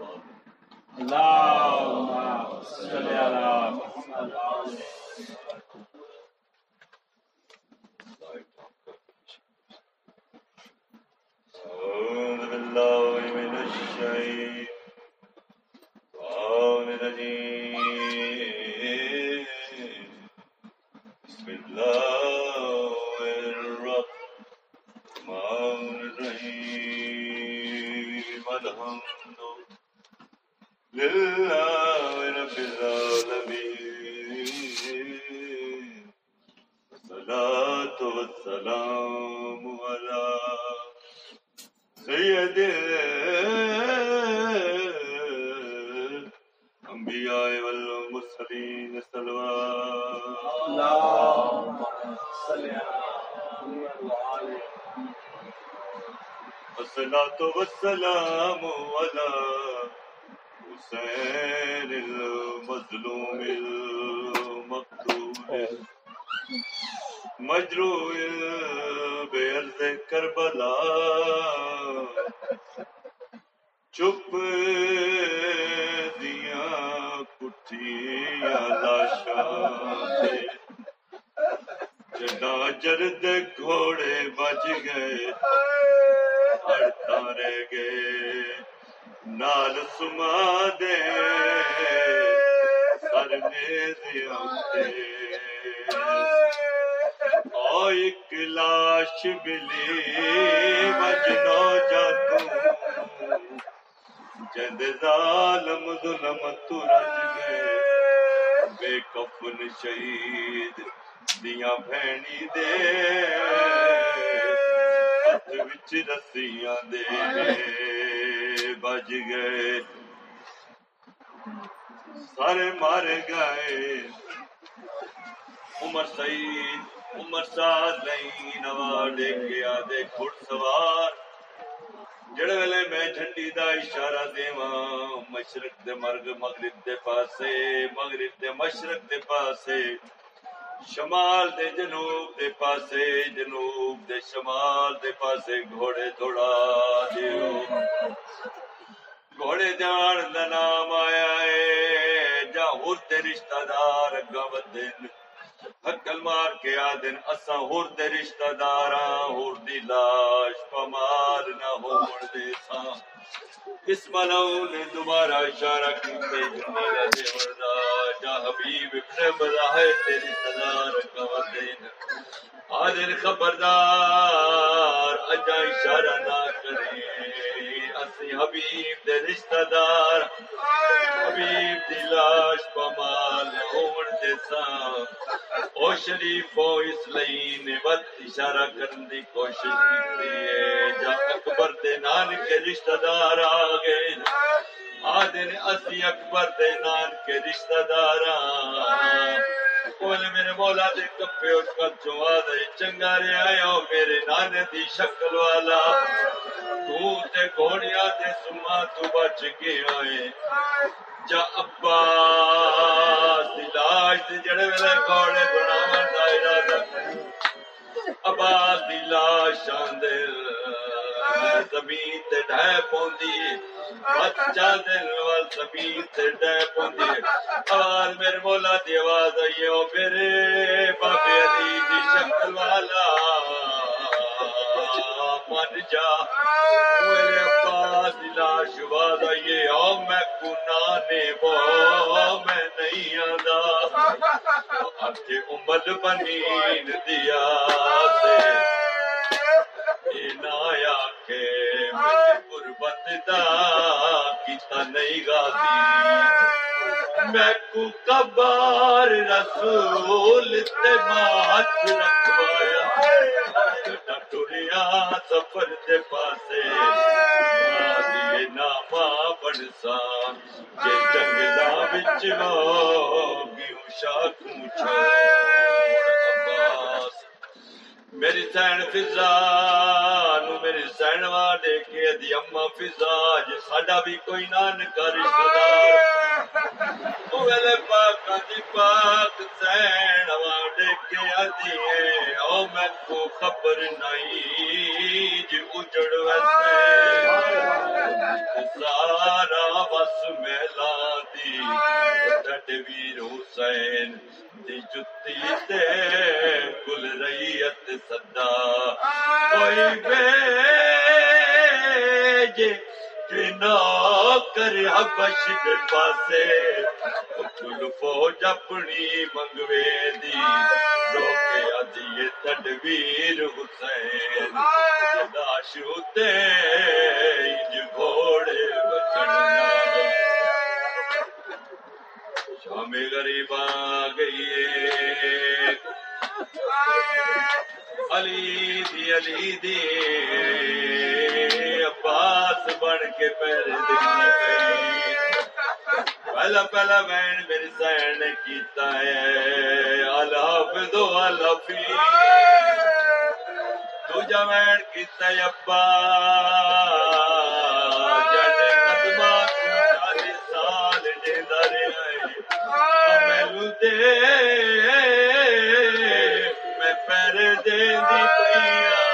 بسم الله لله رب العالمين الصلاة والسلام على سید الانبیاء صلوات اللهم صل على محمد وعلى والصلاة والسلام على حسین المظلوم المقتول. مجروح بأرض کربلا. چپ دیا کٹھیاں لاشاں. جنا جرد گھوڑے بج گئے اڑتا رہ گئے. نال سما دے، سر میرے او ایک لاش ملی، مجنو جاتو جد ظالم ظلم تو رج گئے۔ بے کفن شہید دیاں بھینی دے۔ ہاتھ وچ رسیاں دے۔ بج گئے۔ سارے مارے گئے۔ عمر سعید، عمر سعد نہیں نوا لے کے آدھے گھڑ سوار۔ جڑے ویلے میں جھنڈی دا اشارہ دیواں، مشرق دے مرگ، مغرب دے پاسے، مغرب دے مشرق دے پاسے۔ شمال دے جنوب دے پاسے، جنوب دے شمال دے پاسے، گھوڑے دوڑا دیو۔ گھوڑے جان دا نام آیا ہے جا ہور تے رشتہ دار اگا ودن حکل مار کے آدن اساں ہور دے رشتہ داراں ہور دی لاش پمال نہ ہون دے ساں اس ملو نے دوبارہ اشارہ کیتے جمیلہ دے وردا جا حبیب ابن بلا ہے تیری صدار کا ودن آدن خبردار اجا اشارہ نہ کرے اسی حبیب دے رشتہ دار، حبیب دی لاش پمال ہون دے ساں۔ او شریف او اس لئی نے اشارہ کرن دی کوشش کیتی ہے۔ جا اکبر دے نان کے رشتہ دار آ گئے۔ آدھے اسی اکبر دے نان کے رشتہ دار کول میرے مولا دے کپے اس کا چوا دے چنگا رے آیا میرے نانے دی شکل والا۔ تو تے گھوڑیاں تے سما تو بچ کے آئے۔ جا عباس دی لاش جڑے ویلے گھوڑے بناون دا ارادہ عباس دی لاش شاندل زمین تے ڈھے پوندی۔ بچہ دل وال تے ڈھے پوندی۔ آواز میرے مولا دی آواز آئی او میرے بابے علی دی شکل والا۔ من جا، میرے عباس دی لاش آواز آئی او میں کنانے وہ میں نہیں آندا۔ اتے امت بنین دیا۔ نہیں غازی میں کو کبار رسول تے ماتھ رکھوایا۔ ٹریا سفر دے پاسے۔ آدھی ناما بنسا جے جنگلا وچ ہو گیوں شاکوں چھوڑ میری سین فضا نو میری سین وا دیکھے دی اما فضا جی ساڈا بھی کوئی نان کر خدا تو ویلے پاک دی پاک سین وا دیکھے ادی ہے۔ او میں کو خبر نہیں جی اجڑ ویسے۔ سارا بس میلا دی۔ ڈڈ ویر حسین دی جتی تے کل ریت سدا کوئی بیجے کہ نہ کر حبش دے پاسے۔ کل فوج اپنی منگوے دی۔ روکے آدھی تدبیر حسین۔ داش ہوتے انج گھوڑے بچڑنا۔ شام غریب آ گئی علی دی علی دی، عباس بن کے پہرے دن گئی پہلا پہلا بہن میری سہن نے کیتا ہے۔ الحافظ و الحفی دوجا بہن کیتا ہے ابا جڑے قدمہ تو چالی سال جیندہ رہا ہے۔ مینو دے دی پئیاں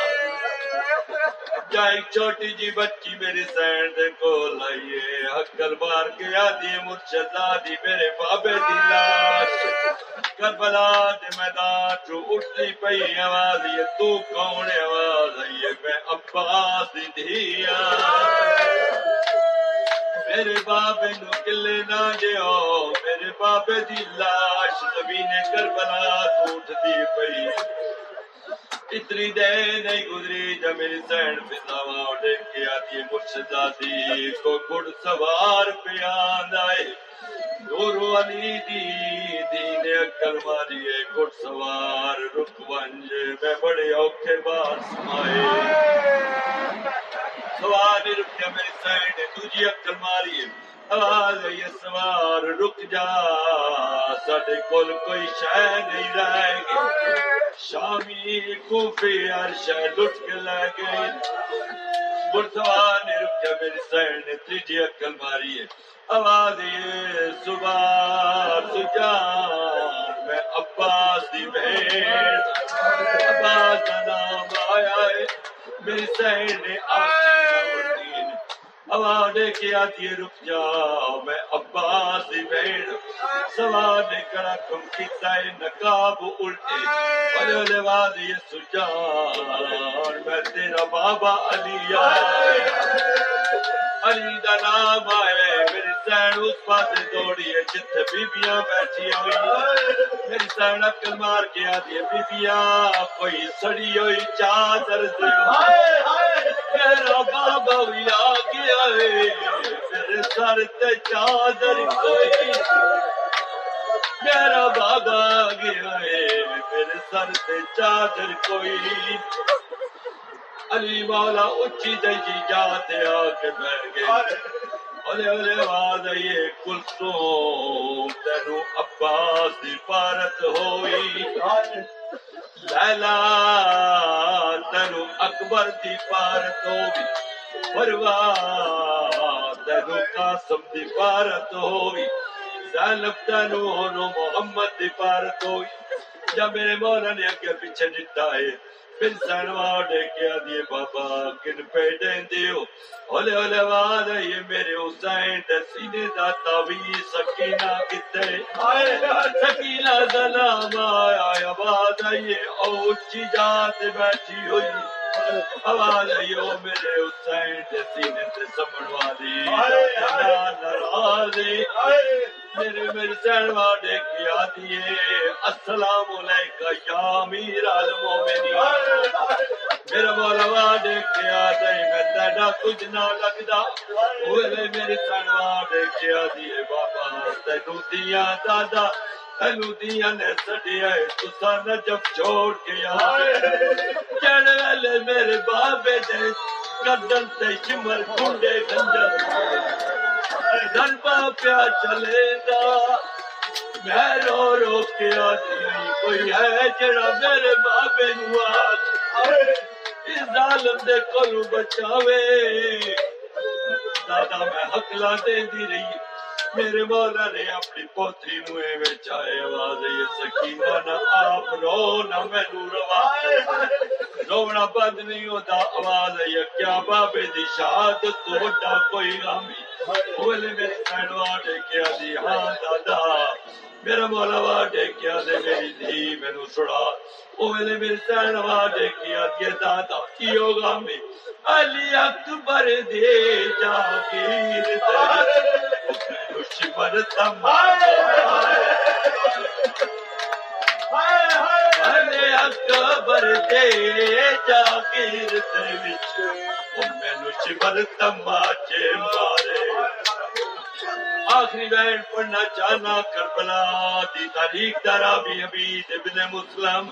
جائے چھوٹی جی بچی میری سینڈ دے کو لائیے حکل مار کے آدھی مرشدہ دی میرے بابے دی لاش۔ کربلا دے میدان چو اٹھتی پئی آواز، یہ تو کون آواز؟ یہ میں عباس دی دھیا میرے بابے نو کلے نہ دیو میرے بابے دی لاش۔ زمین کربلا تو اٹھتی پئی۔ اتنی دیر نہیں گزری، جب میری سینڈ پتاوا اٹھے کے آتی مرشدہ دی کو گھڑ سوار پیان آئے نورو علی دی دین اکل ماری ہے۔ گھڑ سوار رک ونج میں بڑے اوکھے بار سمائے۔ سوار نہیں رکیا میری سینڈ تجھی اکل ماری ہے آواز سوار رک جا، ساڈے کول کوئی شے نہیں رہ گئی۔ شامی کوفی عرش لٹ کے لے گئی۔ برتوان نے رکیا میری سین نے تیجی اکل ماری ہے آواز یہ صبح سجان میں عباس دی بھیڑ۔ عباس کا نام آیا ہے، میری سین نے آسی آواز دے کے آتی رک جا میں عباس بھیڑ سوار نے کڑا کم کیتا ہے نقاب الٹے۔ بلے بلے واد یہ سجان، میں تیرا بابا علی آئے۔ علی دا نام آئے، میری سین اس پاسے دوڑی ہے جتھے بیبیاں بیٹھی ہوئی۔ میری سین اکل مار کے آتی ہے، بیبیاں کوئی سڑی ہوئی چادر دیو میرا بابا بھی آ گیا سر تے چادر کوئی میرا بابا گیا ہے میرے سر تے چادر کوئی علی مولا اچھی دجی جاتے آ کے بیٹھ گئے۔ اولے اولے آواز آئیے کلثوم تینو عباس دی پارت ہوئی لیلا تینو اکبر دی پارت ہوئی پروا تینو قاسم دی پارت ہوئی تینو ہونو محمد دی پارت ہوئی۔ جب میرے مولا نے اگے پیچھے ڈٹا ہے پھر سنوا ڈیکیا دیے بابا کن پہ دیو اولے اولے واد یہ میرے حسین سینے دا تاوی سکینہ کتے سکینہ دا نام آیا آواز آئیے اوچی جات بیٹھی ہوئی۔ آواز آئیے او میرے حسین سینے تے سمڑوا دی ناراضی میرے میرے سینوا ڈیکیا دیے السلام علیکہ یا امیر المومنین۔ میرا مولا وا دیکھیا میں تیرا کچھ نہ لگدا۔ اوے میری سنوا دیکھیا دیے بابا تینو دیا دادا، تینو دیا نے سڈیا تسا نجف چھوڑ کے آئے۔ چڑھ ویلے میرے بابے دے قدم تے شمر کنڈے گنجر۔ دلبا پیا چلے گا۔ میں رو رو کے آتی کوئی ہے جڑا میرے بابے نو اس ظالم دے کولو بچاوے۔ دادا، میں حقلا دے دی رہی۔ میرے مولا نے اپنی پوتری نو ایویں چاہے آواز یہ سکینہ نہ آپ رو نہ مینو روا رونا بند نہیں ہوتا، آواز یہ کیا بابے دی شہادت، تو وڈا کوئی غمی بولے میرے سینوا ڈے دی ہاں دادا۔ میرا مولا وا ڈیکیا دے، میری دھی مینو چھڑا او ویلے میری سین وا ڈیکیا دے، دادا کی ہوگا میں؟ علی اکبر دے جا پیر خوشی پر تم علی اکبر دے جا پیر تے وچ او مینوں شبر تماچے مارے۔ آخری بین پڑھنا چاہنا کربلا دی تاریخ دارا بھی حبید ابن مسلم۔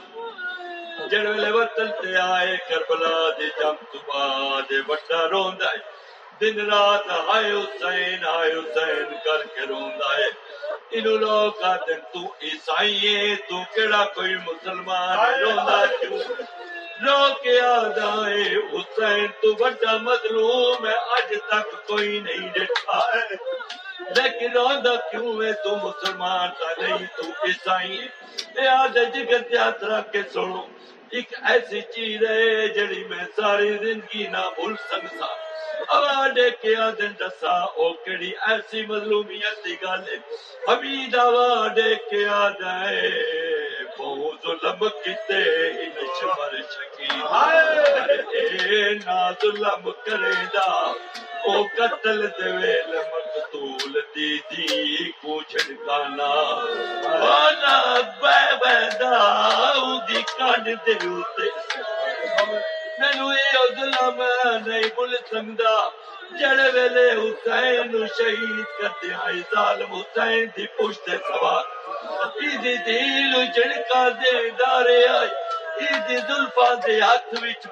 جڑ ویلے وطن تے آئے کربلا دی جم تو بعد بڑا روندا ہے۔ دن رات ہائے حسین ہائے حسین کر کے روندا ہے۔ انہوں لوگ آدن تو عیسائی ہے تو کیڑا کوئی مسلمان روندا کیوں رو کے آدھائے حسین تو بڑا مظلوم ہے، اج تک کوئی نہیں ڈٹھا ہے۔ لیکن روندا کیوں ہے؟ تو مسلمان کا نہیں، تو عیسائی۔ ہے اے آدھے جگر جات رکھ کے سنو ایک ایسی چیز ہے جڑی میں ساری زندگی نہ بھول سکتا۔ آواڈے کے آدن دسا، او کڑی ایسی مظلومیت دی گل ہے۔ حمید آواڈے کے آدھائے بہت ظلم کیتے ہی نشمر شکی اے نا ظلم کرے دا او قتل دے ویل مقتول دی دی کو چھڑکانا۔ وانا بے بے دا او دی کان دے اوتے۔ مینو یہ ظلم نہیں بھول سکدا جڑے ویلے حسین نو شہید کرتے آئی ظالم حسین دی پشت سوار ایدی دل جڑکا دے دارے آئی ایدی زلفا دے ہاتھ وچ